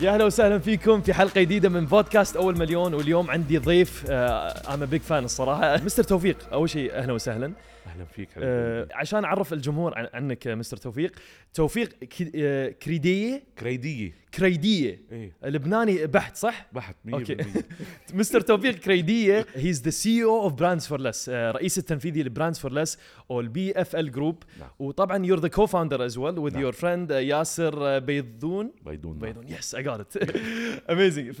يا أهلا وسهلا فيكم في حلقة جديدة من بودكاست أول مليون واليوم عندي ضيف أنا big fan الصراحة. مستر توفيق أول شيء أهلا وسهلا. أهلا فيك آه عشان أعرف الجمهور عن- عنك مستر توفيق. توفيق آه، كريدية؟ كريدية. كريدية. إيه. لبناني بحت صح؟ بحت 100% okay. Mister توفيق كريدية he's the CEO of براندز فور ليس رئيس التنفيذي لبراندز فور ليس أو ال BFL Group نعم. وطبعا you're the co-founder as well with نعم. your friend ياسر بيضون. بيضون بيضون. yes I got it amazing ف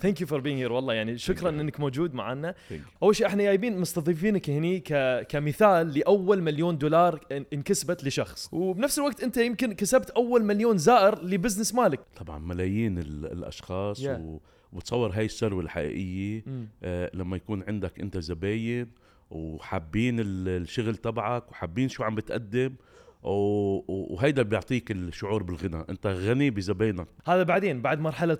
thank you for being here والله يعني شكرا. إنك موجود معنا. أول شيء إحنا جايبين مستضيفينك هني ك... كمثال لأول مليون دولار إن- انكسبت لشخص. وبنفس الوقت أنت يمكن كسبت أول مليون زائر ل business مالك. طبعا ملايين ال- الأشخاص Yeah. و... وتصور هاي الثروة الحقيقية. آه لما يكون عندك أنت زباين وحابين ال- الشغل تبعك وحابين شو عم بتقدم وهيدا بيعطيك الشعور بالغنى. أنت غني بزباينك. هذا بعدين بعد مرحلة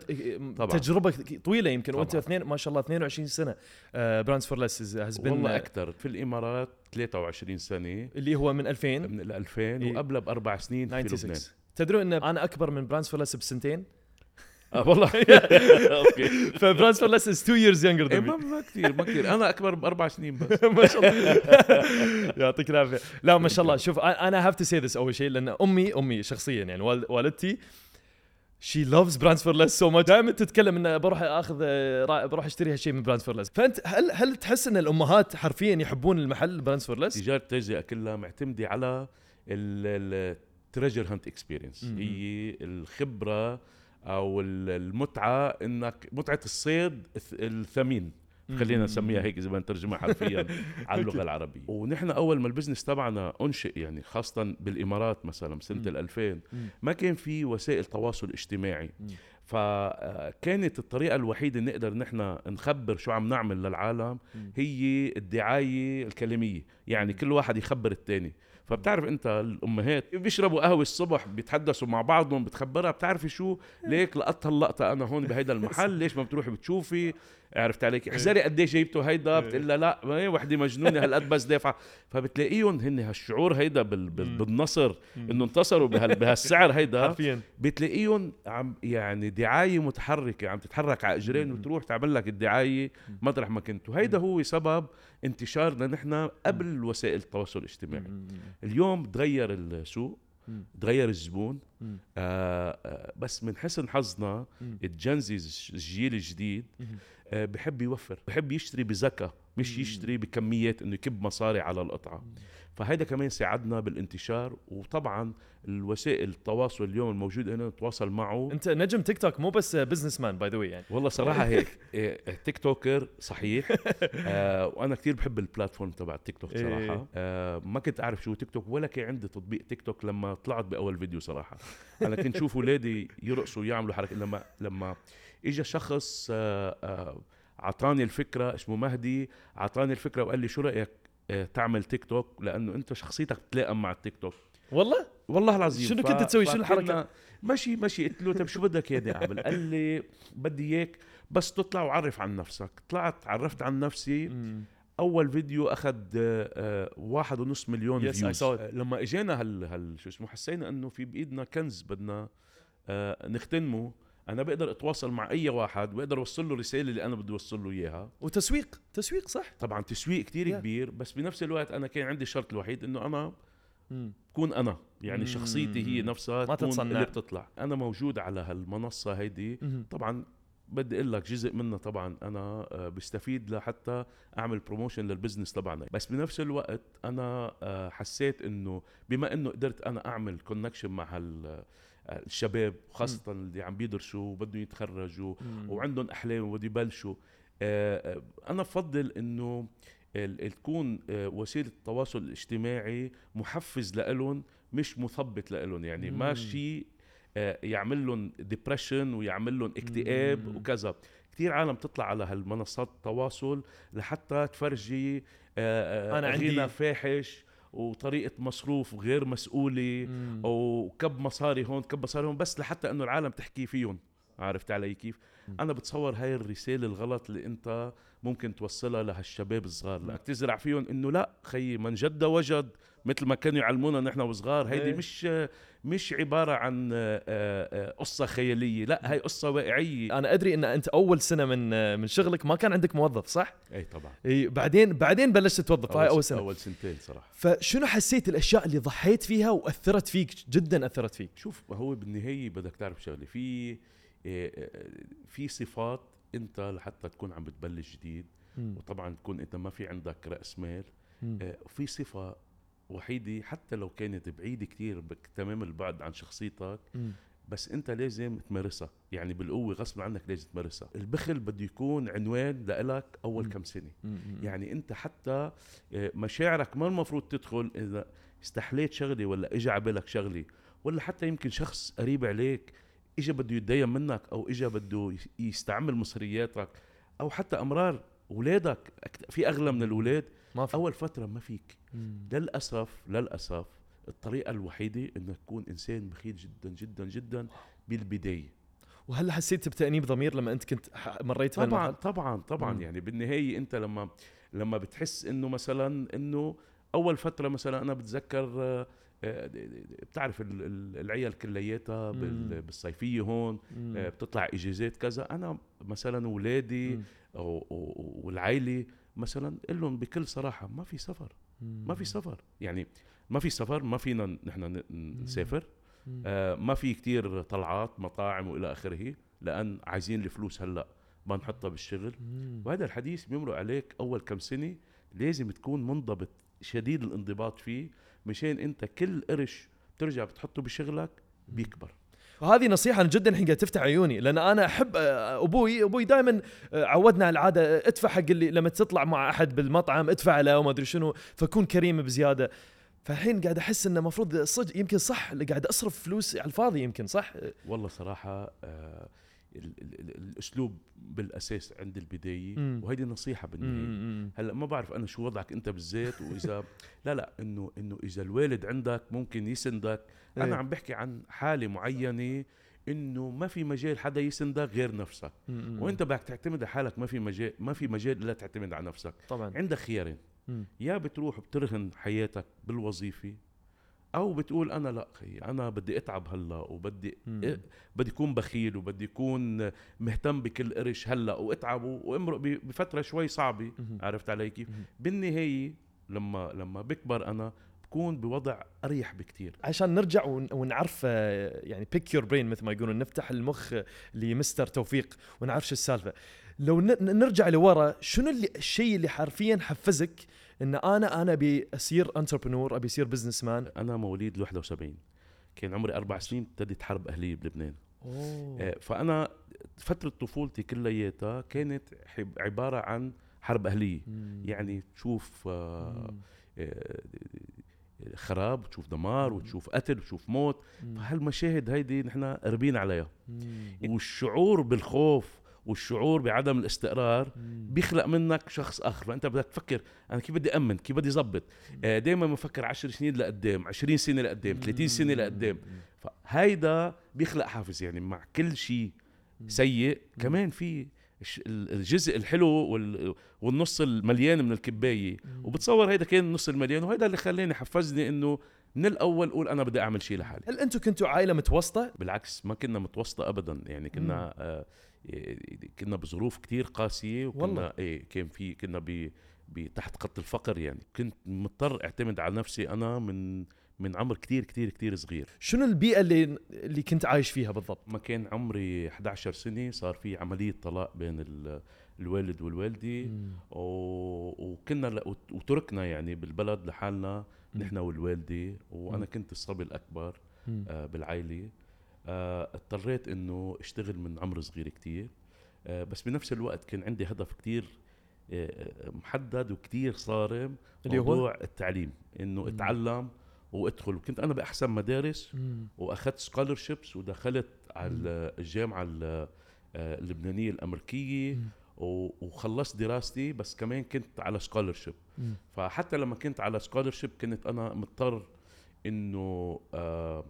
طبعاً. تجربة طويلة يمكن. وأنت طبعاً. اثنين ما شاء الله 22 سنة. براندز فور ليس has been والله أكثر. في الإمارات 23 سنة اللي هو من 2000 من ال 2000 إيه. وقبلها بأربع سنين في لبنان. 96 تدرون إن أنا أكبر من براندز فور ليس بسنتين؟ آه والله. okay. فبراندز فور ليس is 2 years younger إيه than ما me. ما كثير ما كثير. أنا أكبر بأربع سنين بس. ما شاء الله. يعطيك العافية. لا ما شاء الله. شوف أنا have to say this أول شيء لأن أمي أمي شخصيا يعني وال- والدتي she loves براندز فور ليس so much دائما تتكلم إنه بروح آخذ آه، بروح اشتري هالشيء من براندز فور ليس فأنت هل هل تحس إن الأمهات حرفيا يحبون المحل براندز فور ليس؟ تجارة التجزئه كلها معتمدة على ال treasure hunt experience. هي الخبرة أو ال- المتعة إنك متعة الصيد الث- الثمين خلينا نسميها هيك إذا بدنا نترجمها حرفيا على اللغة العربية. ونحن أول ما ال business تبعنا أنشئ يعني خاصه بالإمارات مثلا سنة مم. ال 2000 مم. ما كان في وسائل تواصل اجتماعي. فكانت الطريقة الوحيدة اللي نقدر نحن نخبر شو عم نعمل للعالم. هي الدعاية الكلاميه يعني كل واحد يخبر الثاني فبتعرف أنت الأمهات بيشربوا قهوة الصبح بيتحدثوا مع بعضهم بتخبرها بتعرفي شو؟ ليك لقطت اللقطة أنا هون بهيدا المحل ليش ما بتروحي بتشوفي؟ عرفت عليك؟ احذري قد إيش جايبته هيدا؟ بتقول لها لا وحدة مجنونة هالقد بس دافعة. فبتلاقيهم هن هالشعور هيدا بال بال مم. بالنصر إنه انتصروا بهال بهالسعر هيدا. بتلاقيهم عم يعني دعاية متحركة عم تتحرك على إجرين. وتروح تعمل لك الدعاية مطرح ما كنت وهيدا هو سبب انتشارنا نحن قبل وسائل التواصل الاجتماعي. اليوم تغير السوق. تغير الزبون. آه آه بس من حسن حظنا مم. الجنزي الجيل الجديد. آه بحب يوفر بحب يشتري بذكاء مش مم. يشتري بكميات إنه يكب مصاري على القطعة. فهيدا كمان ساعدنا بالانتشار وطبعا الوسائل التواصل اليوم الموجودة هنا نتواصل معه. أنت نجم تيك توك مو بس businessman by the يعني. والله صراحة هيك. إيه، TikToker صحيح. آه وأنا كثير بحب ال platform تبع تيك توك إيه. صراحة آه ما كنت أعرف شو تيك توك ولا كان عندي تطبيق تيك توك لما طلعت بأول فيديو صراحة. أنا كنت شوف اولادي يرقصوا يعملوا حركة. لما لما اجى شخص آه آه عطاني الفكرة اسمه مهدي عطاني الفكرة وقال لي شو رأيك آه تعمل تيك توك؟ لأنه أنت شخصيتك بتلائم مع التيك توك. والله؟ والله العظيم. شنو كنت تسوي؟ شنو الحركة؟ فكنا- ماشي ماشي قلت له طيب شو بدك يا دعبل قال لي بدي إياك بس تطلع وعرف عن نفسك. طلعت عرفت عن نفسي. أول فيديو أخذ آه، واحد ونص مليون Yes, views. آه، لما إجينا هال, هال شو اسمه حسينا إنه في بإيدنا كنز بدنا آه، نغتنمه أنا بقدر أتواصل مع أي واحد بقدر أوصل له الرساله اللي أنا بدي أوصل له إياها وتسويق تسويق صح طبعا تسويق كتير Yeah. كبير بس بنفس الوقت أنا كان عندي الشرط الوحيد إنه أنا مم. كون أنا يعني مم. شخصيتي هي نفسها ما تكون تتصنع. اللي بتطلع أنا موجود على هالمنصة هيدي مم. طبعا بدي أقول لك جزء منها طبعا أنا آه، بستفيد لحتى أعمل promotion لل business تبعنا بس بنفس الوقت أنا آه، حسيت إنه بما إنه قدرت أنا أعمل connection مع هال آه، الشباب خاصة اللي عم بيدرسوا وبدهم يتخرجوا. وعندهم أحلام وبده يبلشوا أنا بفضل إنه تكون وسيلة التواصل الاجتماعي محفز لإلهم مش مثبط لإلهم يعني. ما شيء يعمل لهم ديبرشن ويعمل لهم اكتئاب مم. وكذا كثير عالم تطلع على هالمنصات التواصل لحتى تفرجي آه، آه، أنا عندي- غنى فاحش وطريقة مصروف غير مسؤولة مم. وكب مصاري هون كب مصاري هون بس لحتى إنه العالم تحكي فيهم عرفت علي كيف م. أنا بتصور هاي الرسالة الغلط اللي أنت ممكن توصلها لهالشباب الصغار لأنك تزرع فيهم إنه لا خيي من جد وجد مثل ما كانوا يعلمونا نحن وصغار هيدي إيه. مش مش عبارة عن آه، آه، قصة خيالية لا هاي قصة واقعية أنا أدري إن أنت أول سنة من من شغلك ما كان عندك موظف صح؟ اي طبعا إي بعدين بعدين بلشت توظف هاي أول سنة أول سنتين صراحة فشنو حسيت الأشياء اللي ضحيت فيها وأثرت فيك جدا أثرت فيك شوف هو بالنهاية بدك تعرف شغلة في آه، آه، في صفات أنت لحتى تكون عم بتبلش جديد. وطبعا تكون أنت ما في عندك رأس مال. آه، في صفة وحيده حتى لو كانت بعيدة كتير تمام البعد عن شخصيتك مم. بس انت لازم تمارسها يعني بالقوة غصب عنك لازم تمارسها البخل بده يكون عنوان لإلك أول مم. كم سنة مم. يعني انت حتى آه، مشاعرك ما المفروض تدخل إذا استحليت شغلة ولا اجى على بالك شغلة ولا حتى يمكن شخص قريب عليك اجى بده يتدين منك أو اجى بده يس- يستعمل مصرياتك أو حتى أمرار اولادك في أغلى من الأولاد ما في أول فترة ما فيك مم. للأسف للأسف الطريقة الوحيدة إنك تكون إنسان بخيل جدا جدا جدا بالبداية وهل حسيت بتأنيب ضمير لما أنت كنت مريت طبعا؟ طبعا طبعا مم. يعني بالنهاية أنت لما لما بتحس إنه مثلا إنه أول فترة مثلا أنا بتذكر آه، آه، بتعرف ال- ال- العيال كلياتها. بالصيفية هون. آه، بتطلع إجازات كذا أنا مثلا اولادي والعائله مثلا قل لهم بكل صراحة ما في سفر. ما في سفر. يعني ما في سفر ما فينا نحن نسافر. آه ما في كتير طلعات مطاعم وإلى آخره لأن عايزين الفلوس هلأ. ما نحطها بالشغل. وهذا الحديث بيمرق عليك أول كم سنة لازم تكون منضبط شديد الانضباط فيه مشان أنت كل قرش بترجع بتحطه بشغلك بيكبر. وهذه نصيحة أنا جدا الحين قاعد تفتح عيوني لأن أنا أحب آه، أبوي أبوي دائما عودنا على العادة آه، ادفع حق اللي لما تطلع مع أحد بالمطعم ادفع له وما أدري شنو فكون كريم بزيادة. فالحين قاعد أحس إنه المفروض صدق يمكن صح اللي قاعد أصرف فلوس على الفاضي يمكن صح؟ والله صراحة آه الأسلوب بالأساس عند البداية مم. وهيدي نصيحة بالنهاية. هلأ ما بعرف أنا شو وضعك أنت بالذات وإذا لا لا إنه إنه إذا الوالد عندك ممكن يسندك إيه. أنا عم بحكي عن حالة معينة إنه ما في مجال حدا يسندك غير نفسك مم. وإنت بدك تعتمد على حالك ما في مجال ما في مجال الا تعتمد على نفسك طبعا عندك خيارين مم. يا بتروح بترهن حياتك بالوظيفة أو بتقول أنا لأ خي أنا بدي أتعب هلأ وبدي. إيه بدي اكون بخيل وبدي اكون مهتم بكل قرش هلأ وأتعب وامرق بفترة شوي صعبة. عرفت علي كيف. بالنهاية لما لما بكبر أنا بكون بوضع أريح بكتير عشان نرجع ون- ونعرف آه، يعني بيك يور برين مثل ما يقولون نفتح المخ لمستر توفيق ونعرف شو السالفة لو نرجع لورا شنو اللي الشيء اللي حرفيا حفزك إن أنا أنا أبي أصير entrepreneur أبي أصير businessman أنا مواليد 71 كان عمري أربع سنين ابتدت حرب أهلية بلبنان أوه آه، فأنا فترة طفولتي كلياتها كانت عبارة عن حرب أهلية مم. يعني تشوف آه، مم. آه، خراب وتشوف دمار وتشوف قتل وتشوف موت. فهالمشاهد هيدي نحن قربين عليها مم. والشعور بالخوف والشعور بعدم الاستقرار. بيخلق منك شخص آخر. فأنت بدك تفكر أنا كيف بدي أمن؟ كيف بدي ظبط؟ دائما بفكر 10 سنين لقدام 20 سنة لقدام 30 سنة لقدام. فهيدا بيخلق حافز يعني مع كل شيء سيء. كمان في الجزء الحلو وال- والنص المليان من الكباية. وبتصور هيدا كان النص المليان وهيدا اللي خلاني حفزني إنه من الأول أقول أنا بدي أعمل شيء لحالي. هل أنتم كنتوا عائلة متوسطة؟ بالعكس ما كنا متوسطة ابدا. يعني كنا آه كنا بظروف كتير قاسية والله. وكنا إيه كان في كنا ب تحت خط الفقر يعني كنت مضطر أعتمد على نفسي أنا من من عمر كتير كتير كتير صغير شنو البيئة اللي اللي كنت عايش فيها بالضبط؟ ما كان عمري 11 سنة صار في عملية طلاق بين ال- الوالد والوالدة و- وكنا وتركنا يعني بالبلد لحالنا نحن والوالدة وأنا. كنت الصبي الأكبر. آه، بالعائلة اضطريت إنه أشتغل من عمر صغير كتير آه، بس بنفس الوقت كان عندي هدف كتير آه، محدد وكتير صارم اللي هو؟ موضوع التعليم إنه مم. أتعلم وأدخل وكنت أنا بأحسن مدارس مم. وأخذت scholarships ودخلت على الجامعة ال- آه، اللبنانية الأمريكية مم. وخلصت دراستي بس كمان كنت على scholarship. فحتى لما كنت على scholarship كنت أنا مضطر إنه آه،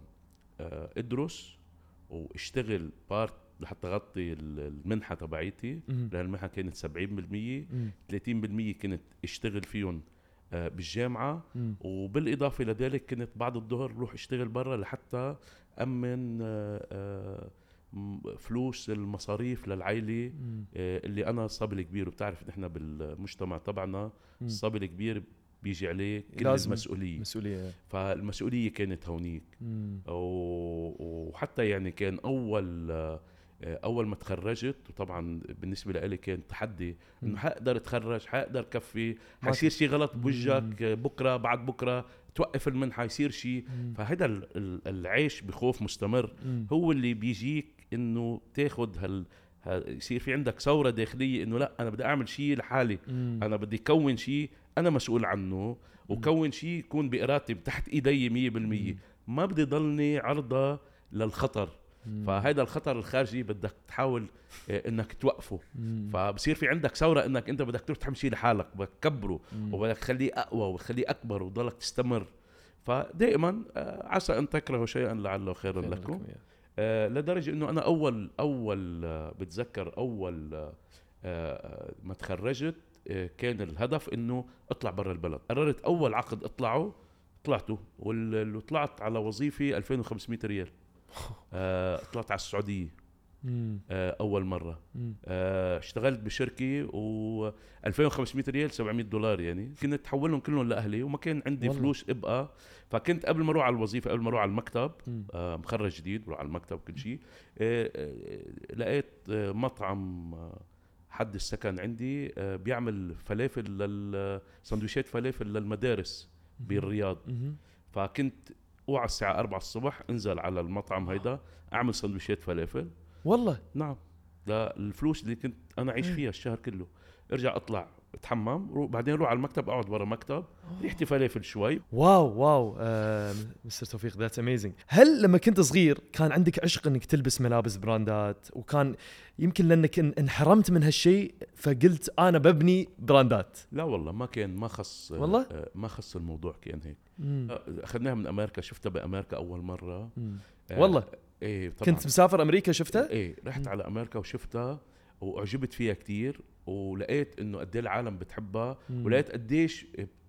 آه، أدرس واشتغل بارت لحتى اغطي ال- المنحة تبعيتي. لأن المنحة كانت 70% مم. 30% كنت اشتغل فيهم آه، بالجامعة. وبالإضافة لذلك كنت بعد الظهر روح اشتغل برا لحتى أمن آه، آه، فلوس المصاريف للعائلة اللي أنا صبي الكبير وبتعرف نحن بالمجتمع تبعنا. الصبي الكبير بيجي عليه كل لازم المسؤولية مسؤولية فالمسؤولية كانت هونيك وحتى يعني كان أول آه، أول ما تخرجت وطبعا بالنسبة لي كان تحدي إنه. حقدر أتخرج حقدر كفي حيصير شيء غلط بوجهك مم. بكرة بعد بكرة توقف المنحه يصير شيء. فهذا ال- ال- العيش بخوف مستمر مم. هو اللي بيجيك إنه تاخذ هال ها- يصير في عندك ثورة داخلية إنه لأ أنا بدي أعمل شيء لحالي مم. أنا بدي كون شيء أنا مسؤول عنه وكون شيء يكون بإرادتي تحت إيدي 100% ما بدي ضلني عرضة للخطر. فهذا الخطر الخارجي بدك تحاول آه، إنك توقفه. فبصير في عندك ثورة إنك أنت بدك تروح تعمل شيء لحالك بدك تكبره. وبدك تخليه أقوى وتخليه أكبر وتضلك تستمر فدائما آه، عسى أن تكرهوا شيئا لعله خيرا خير لكم. آه، لدرجة إنه أنا أول أول بتذكر أول ما تخرجت كان الهدف إنه اطلع برا البلد قررت أول عقد أطلعه طلعته وطلعت على وظيفة 2500 ريال آه، طلعت على السعودية. آه، أول مرة. آه، اشتغلت بشركة و 2500 ريال 700 دولار يعني كنت تحولهم كلهم لأهلي وما كان عندي والله. فلوس إبقى فكنت قبل ما أروح على الوظيفة قبل ما أروح على المكتب. آه، مخرج جديد بروح على المكتب كل شيء آه، آه، لقيت آه، مطعم آه، حد السكن عندي آه، بيعمل فلافل لل سندويشات فلافل للمدارس بالرياض. فكنت اوعى الساعة 4 الصبح أنزل على المطعم هيدا أعمل سندويشات فلافل. والله؟ نعم. ده الفلوس اللي كنت أنا عايش فيها الشهر كله. ارجع أطلع. اتحمم رو- بعدين أروح على المكتب اقعد برا مكتب ريحتي فلافل شوي. wow wow آه، مستر توفيق that's amazing هل لما كنت صغير كان عندك عشق إنك تلبس ملابس براندات؟ وكان يمكن لأنك إن- انحرمت من هالشيء فقلت أنا ببني براندات. لا والله ما كان ما خص والله؟ آه، ما خص الموضوع كان هيك. آه، أخذناها من أمريكا شفتها بأمريكا أول مرة. آه، والله؟ إيه طبعا. كنت مسافر أمريكا شفتها؟ إيه رحت. على أمريكا وشفتها. وأعجبت فيها كتير ولقيت إنه قد إيه العالم بتحبها. ولقيت قديش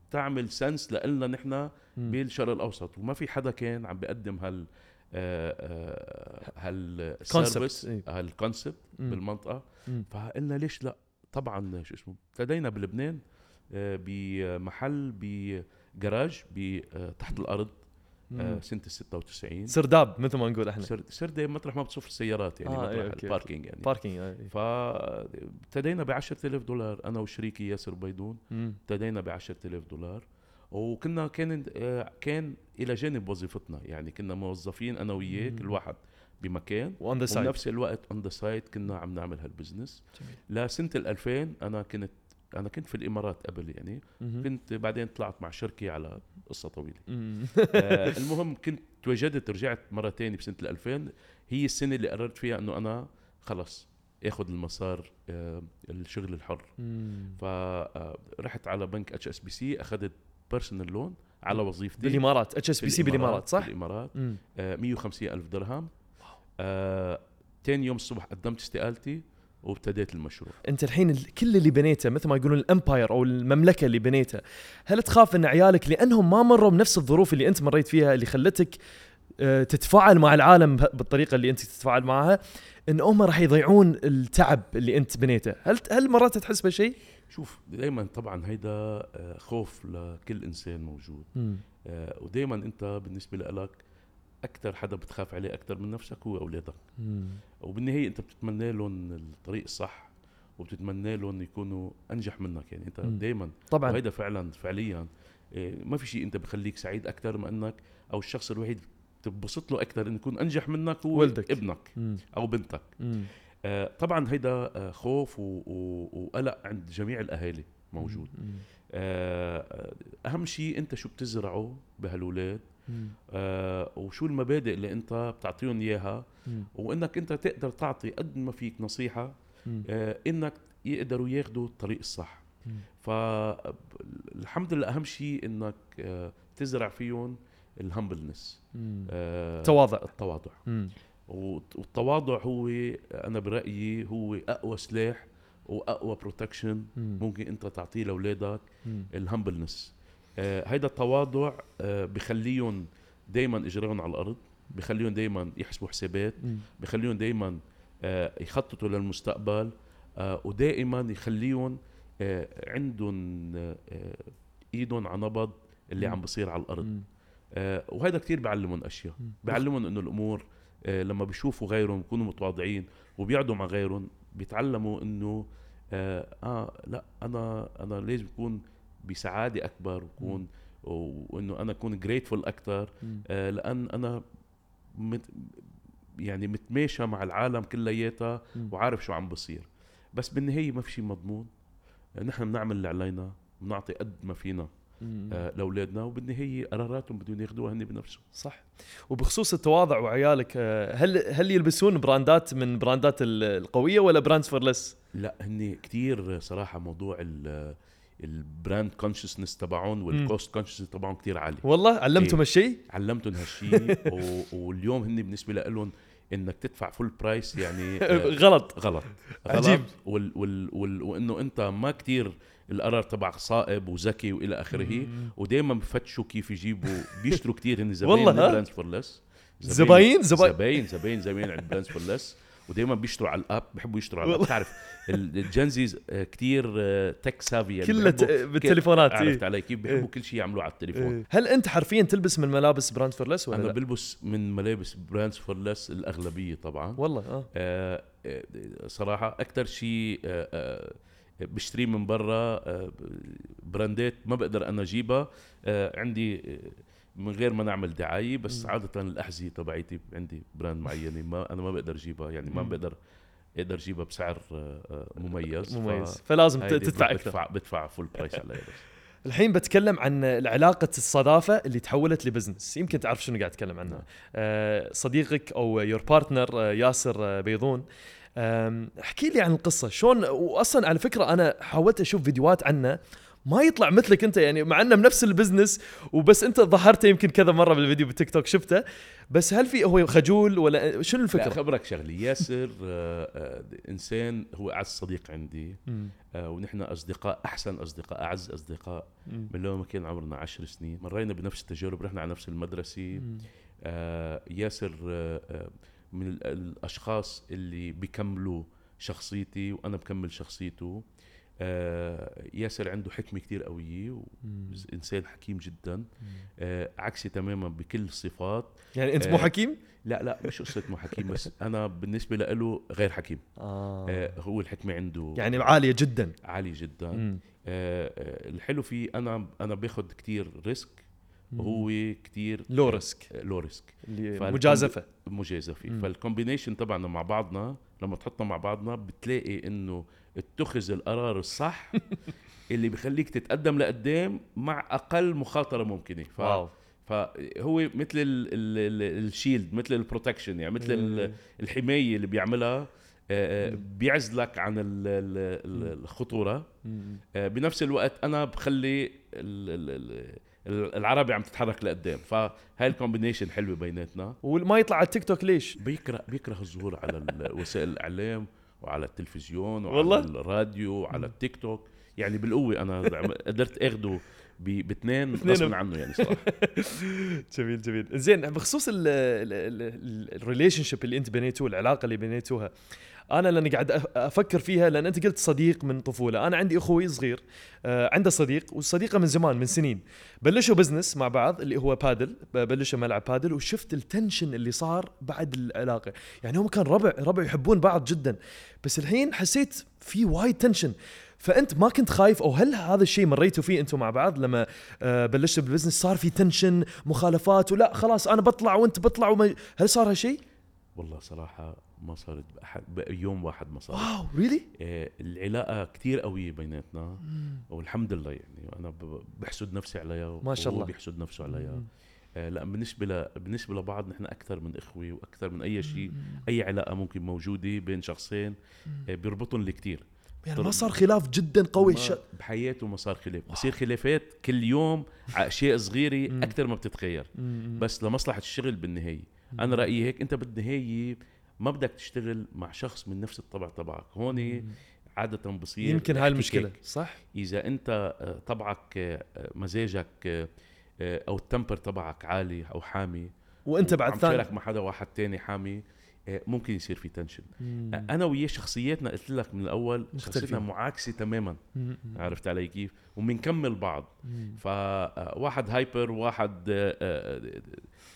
بتعمل sense إلنا نحن. بالشرق الأوسط وما في حدا كان عم بيقدم هال آه، آه، إيه. هال concept مم. بالمنطقة. فقلنا ليش لأ طبعا شو اسمه ابتدينا بلبنان آه، بمحل بجراج آه، تحت الأرض آه،. سنة ال 96 سرداب مثل ما نقول إحنا. سر سردة مطرح ما بتصف السيارات يعني آه، مطرح أوكي، ال parking يعني. parking آه، إيه. فابتدينا ب 10000 دولار أنا وشريكي ياسر بيدون. ابتدينا ب 10000 دولار. وكنا كان آه، كان إلى جانب وظيفتنا يعني كنا موظفين أنا وياه. كل واحد بمكان. وبنفس الوقت on the side كنا عم نعمل هال business. لسنة ال 2000 أنا كنت أنا كنت في الإمارات قبل يعني كنت بعدين طلعت مع شركة على قصة طويلة. آه، المهم كنت تواجدت رجعت مرة تانية بسنة ال 2000 هي السنة اللي قررت فيها إنه أنا خلص آخذ المسار آه، الشغل الحر. فرحت على بنك HSBC أخذت personal loan على وظيفتي. بالإمارات HSBC بالإمارات صح؟ بالامارات مم. آه، 150 ألف درهم. آه، تاني يوم الصبح قدمت استقالتي. وابتديت المشروع. انت الحين ال- كل اللي بنيته مثل ما يقولون ال empire أو المملكة اللي بنيتها هل تخاف ان عيالك لانهم ما مروا بنفس الظروف اللي انت مريت فيها اللي خلتك آه، تتفاعل مع العالم بالطريقة اللي انت تتفاعل معها ان هم راح يضيعون التعب اللي انت بنيته؟ هل هل مرات تحس بشيء شوف دائما طبعا هيدا آه، خوف لكل إنسان موجود. آه، ودائما انت بالنسبة لك أكثر حدا بتخاف عليه أكثر من نفسك هو أولادك وبالنهاية أنت بتتمنى لهم الطريق الصح وبتتمنى لهم يكونوا أنجح منك يعني أنت. دائما طبعا وهيدا فعلا فعليا آه، ما في شيء أنت بخليك سعيد أكثر ما أنك أو الشخص الوحيد بتبسط له أكثر إنه يكون أنجح منك هو ولدك. ابنك مم. أو بنتك مم. آه، طبعا هيدا آه، خوف وقلق عند جميع الأهالي موجود مم. آه، أهم شيء أنت شو بتزرعه بهالولاد. آه، وشو المبادئ اللي انت بتعطيهم إياها. وإنك انت تقدر تعطي قد ما فيك نصيحة. آه، إنك يقدروا ياخذوا الطريق الصح. فالحمد لله أهم شيء إنك آه، تزرع فيهم ال humbleness. آه، تواضع التواضع مم. والت- والتواضع هو أنا برأيي هو أقوى سلاح وأقوى protection مم. ممكن أنت تعطيه لأولادك. ال humbleness هيدا التواضع آه بخليهم دائما اجرهم على الأرض بخليهم دائما يحسبوا حسابات. بخليهم دائما آه يخططوا للمستقبل آه ودائما يخليهم آه عندهم آه إيدهم على نبض اللي. عم بصير على الأرض. آه وهذا كتير بيعلمهم أشياء مم. بيعلمهم إنه الأمور آه لما بيشوفوا غيرهم بيكونوا متواضعين وبيقعدوا مع غيرهم بيتعلموا إنه آه, آه لا أنا أنا لازم اكون بسعادة أكبر وكون وإنه أنا أكون جريتفول أكثر. آه لأن أنا مت يعني متماشى مع العالم كلياتها. وعارف شو عم بصير بس بالنهاية ما في شيء مضمون آه، نحن بنعمل اللي علينا بنعطي قد ما فينا. آه لأولادنا وبالنهاية قراراتهم بدهم ياخذوها هن بنفسهم صح وبخصوص التواضع وعيالك هل هل يلبسون براندات من براندات ال- القوية ولا Brands For Less؟ لا هن كتير صراحة موضوع ال ال brand consciousness تبعهم وال cost consciousness تبعهم كتير عالي والله علمتهم إيه. هالشيء؟ علمتهم هالشيء. واليوم هن بالنسبة لهم إنك تدفع full price يعني آه، غلط غلط عجيب. وال... وال... وال... وإنه إنت ما كتير القرار تبع صائب وذكي وإلى آخره ودائما بفتشوا كيف يجيبوا بيشتروا كتير هن زباين والله،؟ Brands For زباين؟ زباين. زباين زباين عند Brands For Less ودائما بيشتروا على ال app بحبوا يشتروا على ال app بتعرف ال- ال Gen Zs كتير tech savvy يعني كله ت- بيحبوا- بالتليفونات عرفت إيه. علي كيف بيحبوا إيه. كل شيء يعملوه على التليفون إيه. هل أنت حرفيا تلبس من ملابس Brand For Less ولا أنا لا؟ بلبس من ملابس Brands For Less الأغلبية طبعا والله آه آه، آه، صراحة أكثر شيء آه، آه، بشتريه من برا آه، براندات ما بقدر أنا أجيبها عندي من غير ما نعمل دعاية بس مم. عادة الأحذية تبعيتي عندي brand معينة ما أنا ما بقدر اجيبها يعني ما. بقدر أقدر اجيبها بسعر آه، آه، مميز مميز. فلازم تدفع أكثر. بدفع بدفع full price عليها بس الحين بتكلم عن علاقة الصداقة اللي تحولت ل business يمكن تعرف شنو قاعد اتكلم عنها. نعم. آه، صديقك أو your partner ياسر بيضون. احكي لي عن القصة. شلون واصلا على فكرة أنا حاولت أشوف فيديوهات عنه ما يطلع مثلك انت يعني مع انه بنفس ال business وبس انت ظهرت يمكن كذا مرة بالفيديو بالتيك توك شفته. بس هل في هو خجول ولا شنو لا الفكرة؟ خبرك شغله ياسر آه، آه، إنسان هو أعز صديق عندي. آه، ونحن أصدقاء أحسن أصدقاء أعز أصدقاء. من لما كان عمرنا عشر سنين. مرينا بنفس التجارب رحنا على نفس المدرسة. ياسر من ال- الأشخاص اللي بيكملوا شخصيتي وأنا بكمل شخصيته. آه، ياسر عنده حكمة كتير قويه مم. وانسان حكيم جدا آه، عكسي تماما بكل الصفات يعني أنت مو آه، حكيم؟ لا لا مش قصة مو حكيم بس أنا بالنسبة له غير حكيم آه. آه، هو الحكمة عنده يعني عالية جدا عالي جدا مم. آه، آه، الحلو فيه أنا أنا باخذ كتير risk. وهو كتير low risk low risk مجازفة مجازفة. فال combination تبعنا مع بعضنا لما تحطنا مع بعضنا بتلاقي إنه اتخذ القرار الصح اللي بخليك تتقدم لقدام مع أقل مخاطرة ممكنة. ف... واو. فهو مثل ال... ال... ال... ال shield مثل ال protection يعني مثل ال... الحماية اللي بيعملها آه، آه،. بيعزلك عن ال... ال... ال- الخطورة. آه، بنفس الوقت أنا بخلي ال... ال... ال... العربية عم تتحرك لقدام. فهاي ال combination حلوة بيناتنا. وما يطلع على التيك توك ليش؟ بيكره بيكره الظهور على وسائل الإعلام. وعلى التلفزيون وعلى والله؟ الراديو وعلى التيك توك يعني بالقوة أنا قدرت أخده باثنين اثنين. غصب عنه يعني صراحة جميل جميل زين بخصوص ال relationship اللي أنت بنيتوه العلاقة اللي بنيتوها أنا لأني قاعد أفكر فيها لأن أنت قلت صديق من طفولة. أنا عندي أخوي صغير آه عنده صديق وصديقة من زمان من سنين. بلشوا بزنس مع بعض اللي هو بادل بلشوا ملعب بادل وشفت ال tension اللي صار بعد العلاقة. يعني هم كان ربع ربع يحبون بعض جدا. بس الحين حسيت في وايد tension. فأنت ما كنت خايف أو هل هذا الشيء مريتوا فيه أنتم مع بعض لما آه، بلشتوا بال business صار في tension مخالفات ولا خلاص أنا بطلع وأنت بطلع وما هل صار هالشيء؟ والله صراحة ما صارت بأحد بيوم واحد ما صارت. واو really؟ آه، العلاقة كتير قوية بيناتنا. والحمد لله يعني أنا بحسد نفسي عليها ما شاء وهو الله. بيحسد نفسه عليها. آه، لا بالنسبة ل... بالنسبة لبعض نحن أكثر من إخوة وأكثر من أي شيء. أي علاقة ممكن موجودة بين شخصين آه، بيربطهم الكتير. يعني ما صار خلاف جدا قوي. ش... بحياته ما صار خلاف. بصير خلافات كل يوم على اشياء صغيرة. أكثر ما بتتغير. بس لمصلحة الشغل بالنهاية. أنا رأيي هيك أنت بالنهايه ما بدك تشتغل مع شخص من نفس الطبع تبعك هون عادة بصير يمكن هاي المشكلة. صح إذا أنت آه، طبعك آه، مزاجك آه، أو التمبر تبعك عالي أو حامي وأنت بعد ثاني مع حدا واحد تاني حامي ممكن يصير في tension مم. أنا وياه شخصياتنا قلت لك من الأول. شخصيتنا معاكسة تماما مم. عرفت علي كيف وبنكمل بعض مم. فواحد hyper واحد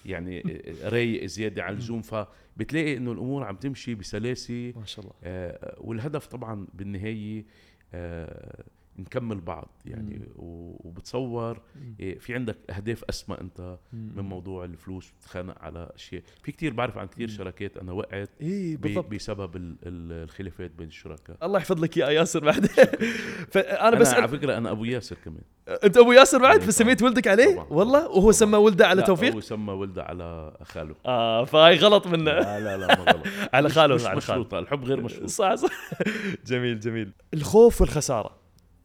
يعني آه، رايق زيادة عن اللزوم فبتلاقي إنه الأمور عم تمشي بسلاسة. ما شاء الله. آه، والهدف طبعا بالنهاية آه، نكمل بعض يعني مم. وبتصور. آه، في عندك أهداف أسمى أنت من. موضوع الفلوس بتتخانق على أشياء. في كتير بعرف عن كتير. شركات أنا وقعت بالضبط. بسبب ال- ال- الخلافات بين الشركاء. الله يحفظ لك يا ياسر بعد. فأنا أنا بس على فكرة أنا أبو ياسر كمان. أنت أبو ياسر بعد؟ إيه، فسميت ولدك عليه؟ طبعاً. والله؟ وهو طبعاً. سمى ولده على لا، توفيق؟ هو سمى ولده على خاله. آه فهاي غلط منه. لا لا لا ما غلط. على مش- خاله مش على خاله. مشروطة الحب غير مشروط. صح صح. جميل جميل. الخوف والخسارة.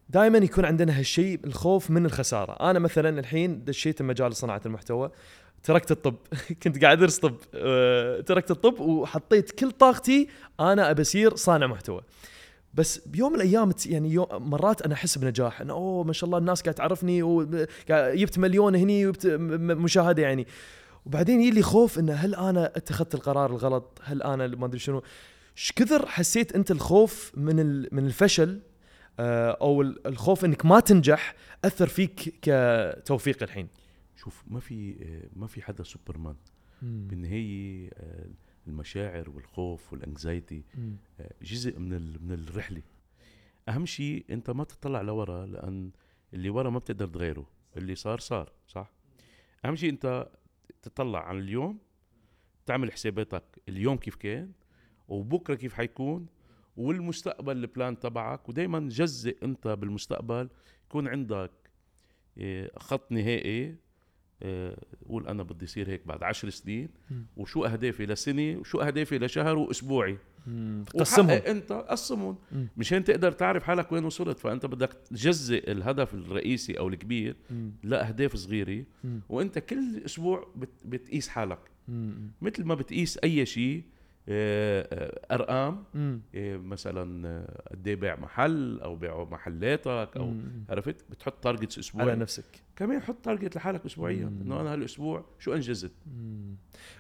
دائما يكون عندنا هالشيء الخوف من الخسارة. أنا مثلا الحين دشيت مجال صناعة المحتوى تركت الطب. كنت قاعد أدرس طب. أه، تركت الطب وحطيت كل طاقتي أنا ابى اصير صانع محتوى. بس بيوم من الأيام يعني يوم مرات أنا أحس بنجاح. إنه أوه ما شاء الله الناس قاعد تعرفني وجبت مليون هني وجبت مشاهدة يعني. وبعدين يجي لي خوف إنه هل أنا اتخذت القرار الغلط؟ هل أنا ما أدري شنو؟ إيش كثر حسيت أنت الخوف من من الفشل آه، أو ال- الخوف إنك ما تنجح أثر فيك كتوفيق الحين؟ شوف ما في آه، ما في حدا سوبرمان. بالنهاية آه، المشاعر والخوف وال anxiety. جزء من من الرحلة. أهم شيء أنت ما تطلع لورا لأن اللي ورا ما بتقدر تغيره. اللي صار صار صح؟ أهم شيء أنت تطلع عن اليوم تعمل حساباتك اليوم كيف كان وبكرة كيف حيكون والمستقبل البلان تبعك ودائما جزء أنت بالمستقبل يكون عندك إيه، خط نهائي إيه، قول أنا بدي يصير هيك بعد عشر سنين. وشو أهدافي لسنة وشو أهدافي لشهر وأسبوعي قسمهم أنت قسمهم. مشان تقدر تعرف حالك وين وصلت فأنت بدك تجزئ الهدف الرئيسي أو الكبير. لأهداف صغيرة. وأنت كل أسبوع بت بتقيس حالك. مثل ما بتقيس أي شيء آه، آه، أرقام. مم. آه، مثلا آه، قد إيه بيع محل أو بيع محلاتك أو. عرفت؟ بتحط targets على اسبوعي نفسك. كمان حط target لحالك اسبوعيا. إنه أنا هالأسبوع شو أنجزت.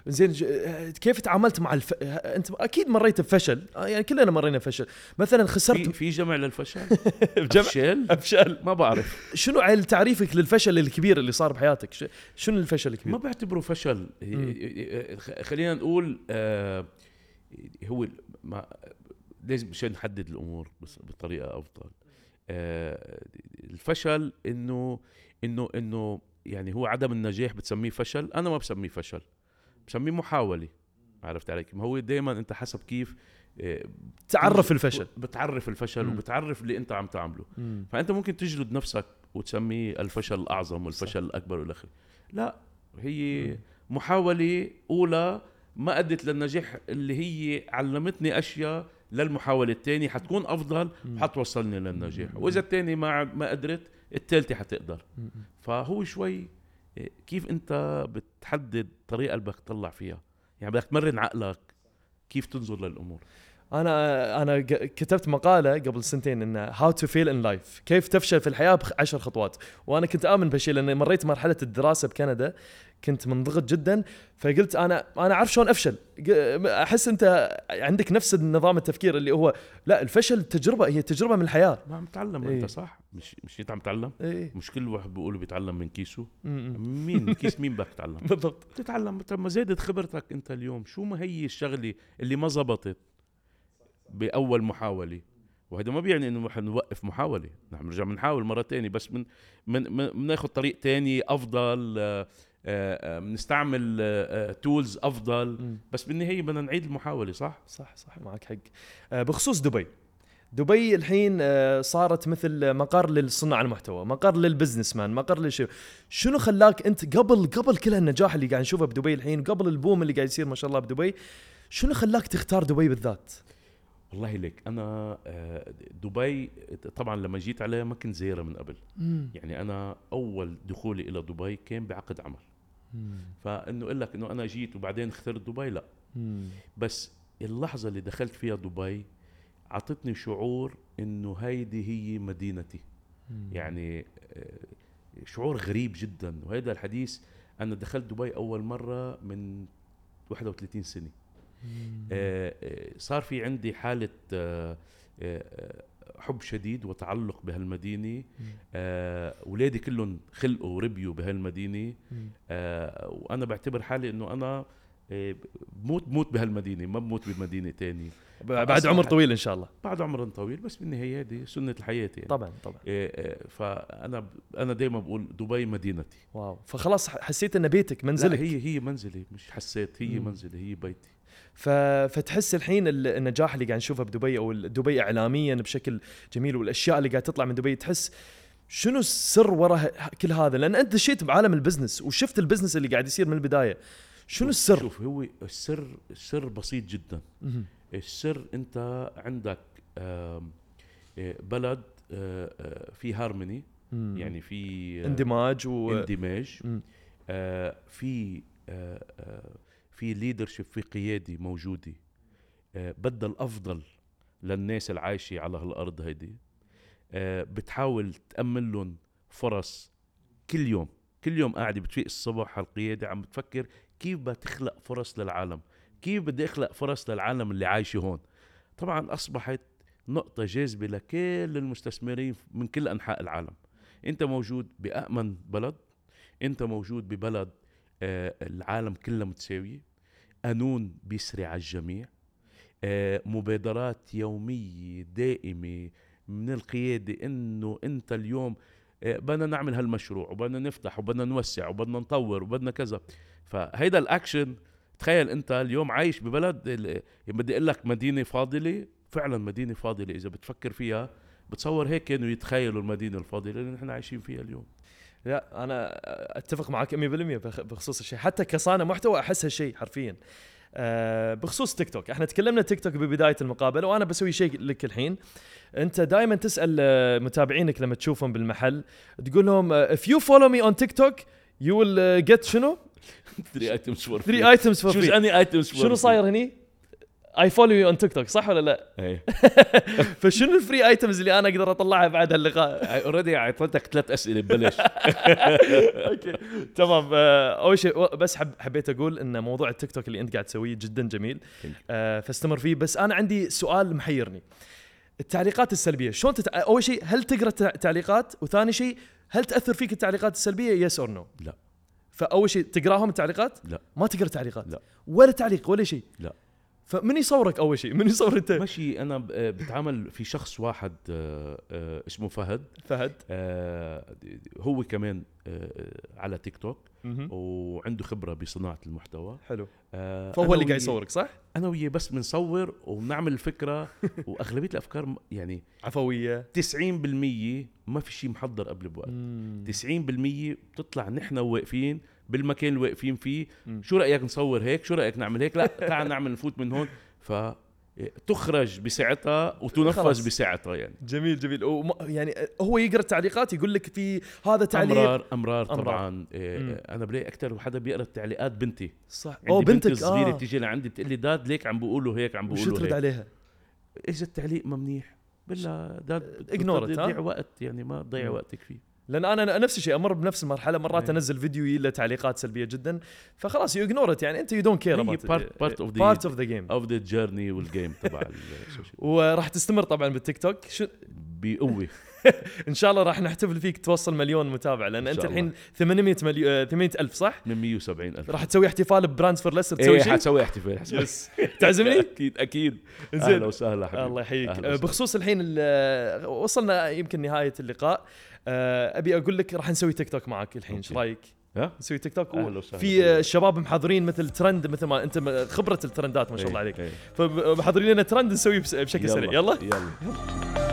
زين ج- آه، كيف تعاملت مع الف... آه، أنت أكيد مريت بفشل. آه، يعني كلنا مرينا بفشل. مثلا في خسرت في جمع للفشل؟ بجمع افشال أفشل. ما بعرف. شنو عيل تعريفك للفشل الكبير اللي صار بحياتك؟ شنو الفشل ما الكبير بعتبره فشل خ- خلينا نقول آه، هو ما لازم مشان نحدد الأمور بس بطريقة أفضل آه، الفشل انه انه إنه يعني هو عدم النجاح بتسميه فشل أنا ما بسميه فشل بسميه محاولة عرفت علي كيف؟ ما هو دائما أنت حسب كيف آه، تعرف الفشل بتعرف الفشل مم. وبتعرف اللي أنت عم تعمله مم. فأنت ممكن تجلد نفسك وتسميه الفشل الأعظم والفشل الأكبر والى اخره لا هي مم. محاولة أولى ما أدت للنجاح اللي هي علمتني أشياء للمحاولة الثانية حتكون أفضل. حتوصلني للنجاح. وإذا الثانية ما ما قدرت الثالثه حتقدر. فهو شوي كيف أنت بتحدد الطريقة اللي بدك تطلع فيها؟ يعني بدك تمرن عقلك كيف تنظر للأمور؟ أنا أنا كتبت مقالة قبل سنتين إنه how to fail in life كيف تفشل في الحياة بعشر خطوات. وأنا كنت آمن بهالشيء لأن مريت مرحلة الدراسة بكندا. كنت منضغط جدا فقلت أنا أنا أعرف شلون أفشل. أحس أنت عندك نفس النظام التفكير اللي هو لا الفشل تجربة هي تجربة من الحياة. ما عم تتعلم إيه. أنت صح؟ مش مش إنت عم تتعلم إيه. مش كل واحد بيقولوا بيتعلم من كيسه. م-م. مين؟ كيس مين بدك تتعلم بالضبط. بتتعلم. طب ما زادت خبرتك أنت اليوم. شو ما هي الشغلة اللي ما زبطت بأول محاولة؟ وهذا ما بيعني إنه نحن نوقف محاولة. نحن بنرجع بنحاول مرة تانية بس من من من- بناخذ طريق تاني أفضل آه، بنستعمل tools أفضل. م. بس بالنهاية بدنا نعيد المحاولة صح؟ صح صح معك حق. آه، بخصوص دبي. دبي الحين آه، صارت مثل مقر للصناع المحتوى مقر لل businessman مقر للشيء شنو خلاك أنت قبل قبل كل هالنجاح اللي قاعد نشوفه بدبي الحين قبل ال boom اللي قاعد يصير ما شاء الله بدبي شنو خلاك تختار دبي بالذات؟ والله ليك أنا آه، دبي طبعا لما جيت عليها ما كنت زيرها من قبل. يعني أنا أول دخولي إلى دبي كان بعقد عمل. فإنه يقول لك إنه أنا جيت وبعدين اخترت دبي؟ لا. بس اللحظة اللي دخلت فيها دبي عطتني شعور إنه هيدي هي مدينتي. يعني آه، شعور غريب جدا. وهذا الحديث أنا دخلت دبي أول مرة من 31 سنة. آه، آه، صار في عندي حالة آه، آه، آه، حب شديد وتعلق بهالمدينة. آه، اولادي كلهم خلقوا وربيوا بهالمدينة. آه، وأنا بعتبر حالي إنه أنا آه، بموت بموت بهالمدينة ما بموت بمدينة تانية. بعد عمر طويل إن شاء الله. بعد عمر طويل بس بالنهاية دي سنة الحياة يعني. طبعا طبعا. إيه، فأنا ب- أنا دائما بقول دبي مدينتي. واو. فخلاص حسيت إن بيتك لا منزلك هي هي منزلي مش حسيت هي مم. منزلي هي بيتي. فتحس الحين ال- النجاح اللي قاعد نشوفه بدبي أو دبي اعلاميا بشكل جميل والأشياء اللي قاعد تطلع من دبي تحس شنو السر وراء كل هذا لأن أنت دشيت بعالم ال business وشفت ال business اللي قاعد يصير من البداية شنو السر شوف هو السر السر بسيط جدا. السر أنت عندك إيه، بلد آه، آه، في هارموني. يعني في آه، اندماج و اندماج. آه، في آه، آه، في leadership في قيادة موجودة. آه، بدها الأفضل للناس العايشة على هالأرض هيدي. آه، بتحاول تأمن لهم فرص كل يوم. كل يوم قاعدة بتفيق الصبح هالقيادة عم بتفكر كيف بدها تخلق فرص للعالم. كيف بدي أخلق فرص للعالم اللي عايشة هون؟ طبعا أصبحت نقطة جاذبة لكل المستثمرين من كل أنحاء العالم. أنت موجود بأأمن بلد أنت موجود ببلد العالم كلها متساوية قانون بيسري على الجميع. آه، مبادرات يومية دائمة من القيادة إنه أنت اليوم آه، بدنا نعمل هالمشروع وبدنا نفتح وبدنا نوسع وبدنا نطور وبدنا كذا. فهيدا الأكشن تخيل أنت اليوم عايش ببلد ال- بدي أقول لك مدينة فاضلة فعلا مدينة فاضلة إذا بتفكر فيها بتصور هيك كانوا يتخيلوا المدينة الفاضلة اللي نحن عايشين فيها اليوم. لا أنا أتفق معك 100% بخ- بخصوص الشيء. حتى كصانع محتوى أحس هالشيء حرفيا. أه بخصوص تيك توك. إحنا تكلمنا تيك توك ببداية المقابلة وأنا بسوي شيء لك الحين. أنت دائما تسأل آه، متابعينك لما تشوفهم بالمحل تقول لهم آه، if you follow me on TikTok you will get شنو? 3 items for 3 items for free. شنو صاير هني؟ I follow you on TikTok صح ولا لا؟ إيه. فشنو ال free items اللي أنا أقدر أطلعها بعد هاللقاء؟ already اعطيتك ثلاث أسئلة ببلش. أوكي. تمام. آه، أول شيء بس حب حبيت أقول إن موضوع التيك توك اللي أنت قاعد تسويه جدا جميل. آه، فاستمر فيه. بس أنا عندي سؤال محيرني. التعليقات السلبية شلون تت... أول شيء هل تقرأ تعليقات؟ وثاني شيء هل تأثر فيك التعليقات السلبية؟ yes or no لا. فأول شيء تقراهم التعليقات؟ لا. ما تقرأ تعليقات. لا. ولا تعليق ولا شيء. لا. فمن يصورك أول شيء من يصور انت ماشي أنا آه، بتعامل في شخص واحد آه، آه، اسمه فهد. فهد. هو كمان على تيك توك. وعنده خبرة بصناعة المحتوى. حلو. فهو اللي قاعد يصورك صح؟ أنا وياه بس بنصور وبنعمل الفكرة وأغلبية الأفكار يعني عفوية. 90% ما في شيء محضر قبل بوقت. مم. 90% بتطلع نحن واقفين بالمكان اللي واقفين فيه مم. شو رأيك نصور هيك شو رأيك نعمل هيك لا تعال نعمل نفوت من هون ف تخرج بساعتها وتنفذ خلاص. بساعتها يعني جميل جميل وم... يعني هو يقرأ التعليقات يقول لك في هذا تعليق أمرار أمرار أمرار. طبعا إيه مم. أنا بلاقي أكثر حدا بيقرأ التعليقات بنتي صح عندي بنت بنتك صغيرة آه بتيجي لعندي بتقول لي داد ليك عم بيقولوا هيك عم ترد هيك عليها؟ اذا التعليق ما منيح بالله داد ها؟ تضيع وقت يعني ما تضيع. وقتك فيه لأن أنا نفس الشيء أمر بنفس المرحلة مرات أيه. أنزل فيديو له تعليقات سلبية جدا فخلاص you ignore يعني أنت you don't care part of the- part of the game of the journey وال game تبع وراح تستمر طبعا بالتيك توك. شو؟ بقوة. إن شاء الله راح نحتفل فيك توصل مليون متابع لأن أنت الحين 800 مليون 800 ألف صح؟ من 170 ألف. راح تسوي احتفال براندز فور ليستر تسوي إيه شيء؟ حتسوي احتفال. yes. تعزمني؟ أكيد أكيد. أهلا وسهلا حبيبي. الله يحييك. بخصوص الحين ال- وصلنا يمكن نهاية اللقاء. أبي أقول لك راح نسوي تيك توك معك الحين إيش. رأيك؟ نسوي تيك توك. في آه، الشباب محضرين مثل ترند مثل ما أنت خبرة الترندات ما شاء الله إيه، عليك إيه. فمحضرين لنا ترند نسويه بشكل سريع يلا يلا